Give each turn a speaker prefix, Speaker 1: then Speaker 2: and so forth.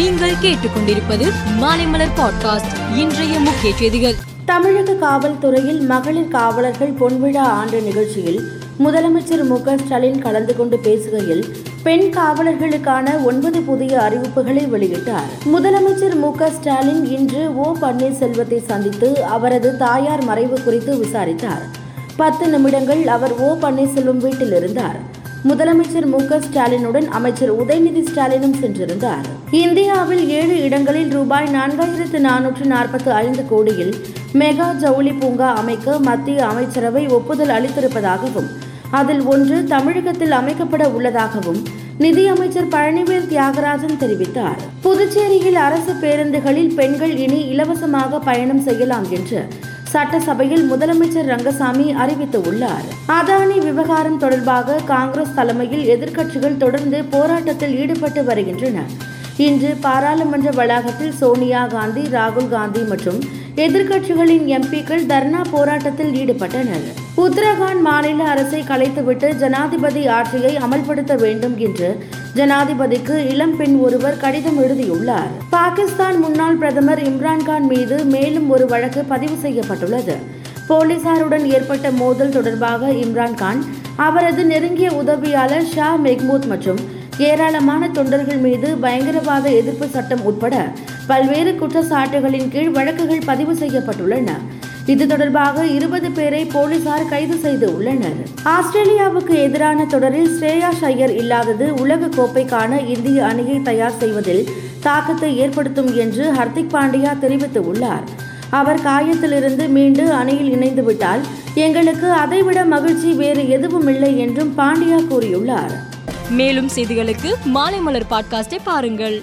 Speaker 1: நீங்கள் கேட்டுக்கொண்டிருப்பது மாலைமலர் பாட்காஸ்ட். இன்றைய முக்கிய செய்திகள்.
Speaker 2: தமிழக காவல்துறையில் மகளிர் காவலர்கள் பொன்விழா ஆண்டு நிகழ்ச்சியில் முதலமைச்சர் மு ஸ்டாலின் கலந்து கொண்டு பேசுகையில் பெண் காவலர்களுக்கான ஒன்பது புதிய அறிவிப்புகளை வெளியிட்டார். முதலமைச்சர் மு ஸ்டாலின் இன்று ஓ பன்னீர்செல்வத்தை சந்தித்து அவரது தாயார் மறைவு குறித்து விசாரித்தார். பத்து நிமிடங்கள் அவர் ஓ பன்னீர்செல்வம் வீட்டில் இருந்தார். முதலமைச்சர் மு க ஸ்டாலினுடன் அமைச்சர் உதயநிதி ஸ்டாலினும் சென்றிருந்தார். இந்தியாவில் ஏழு இடங்களில் ரூபாய் நான்காயிரத்து நானூற்று நாற்பத்தி ஐந்து கோடியில் மெகா ஜவுளி பூங்கா அமைக்க மத்திய அமைச்சரவை ஒப்புதல் அளித்திருப்பதாகவும் அதில் ஒன்று தமிழகத்தில் அமைக்கப்பட உள்ளதாகவும் நிதியமைச்சர் பழனிவேல் தியாகராஜன் தெரிவித்தார். புதுச்சேரியில் அரசு பேருந்துகளில் பெண்கள் இனி இலவசமாக பயணம் செய்யலாம் என்று சட்டசபையில் முதலமைச்சர் ரங்கசாமி அறிவித்துள்ளார். அதானி விவகாரம் தொடர்பாக காங்கிரஸ் தலைமையில் எதிர்க்கட்சிகள் தொடர்ந்து போராட்டத்தில் ஈடுபட்டு வருகின்றன. இன்று பாராளுமன்ற வளாகத்தில் சோனியா காந்தி ராகுல் காந்தி மற்றும் எதிர்க்கட்சிகளின் எம்பிக்கள் தர்ணா போராட்டத்தில் ஈடுபட்டனர். உத்தரகாண்ட் மாநில அரசை கலைத்துவிட்டு ஜனாதிபதி ஆட்சியை அமல்படுத்த வேண்டும் என்று ஜனாதிபதிக்கு இளம் பெண் ஒருவர் கடிதம் எழுதியுள்ளார். பாகிஸ்தான் முன்னாள் பிரதமர் இம்ரான்கான் மீது மேலும் ஒரு வழக்கு பதிவு செய்யப்பட்டுள்ளது. போலீசாருடன் ஏற்பட்ட மோதல் தொடர்பாக இம்ரான்கான் அவரது நெருங்கிய உதவியாளர் ஷா மெஹ்மூத் மற்றும் ஏராளமான தொண்டர்கள் மீது பயங்கரவாத எதிர்ப்பு சட்டம் உட்பட பல்வேறு குற்றச்சாட்டுகளின் கீழ் வழக்குகள் பதிவு செய்யப்பட்டுள்ளன. இது தொடர்பாக இருபது பேரை போலீசார் கைது செய்து உள்ளனர். ஆஸ்திரேலியாவுக்கு எதிரான தொடரில் ஸ்ரேயா ஷையர் இல்லாதது உலக கோப்பைக்கான இந்திய அணியை தயார் செய்வதில் தாக்கத்தை ஏற்படுத்தும் என்று ஹர்திக் பாண்டியா தெரிவித்துள்ளார் அவர் காயத்திலிருந்து மீண்டு அணியில் இணைந்து விட்டால் எங்களுக்கு அதைவிட மகிழ்ச்சி வேறு எதுவும் இல்லை என்றும் பாண்டியா கூறியுள்ளார்.
Speaker 1: மேலும் செய்திகளுக்கு மாலைமலர் பாட்காஸ்டை பாருங்கள்.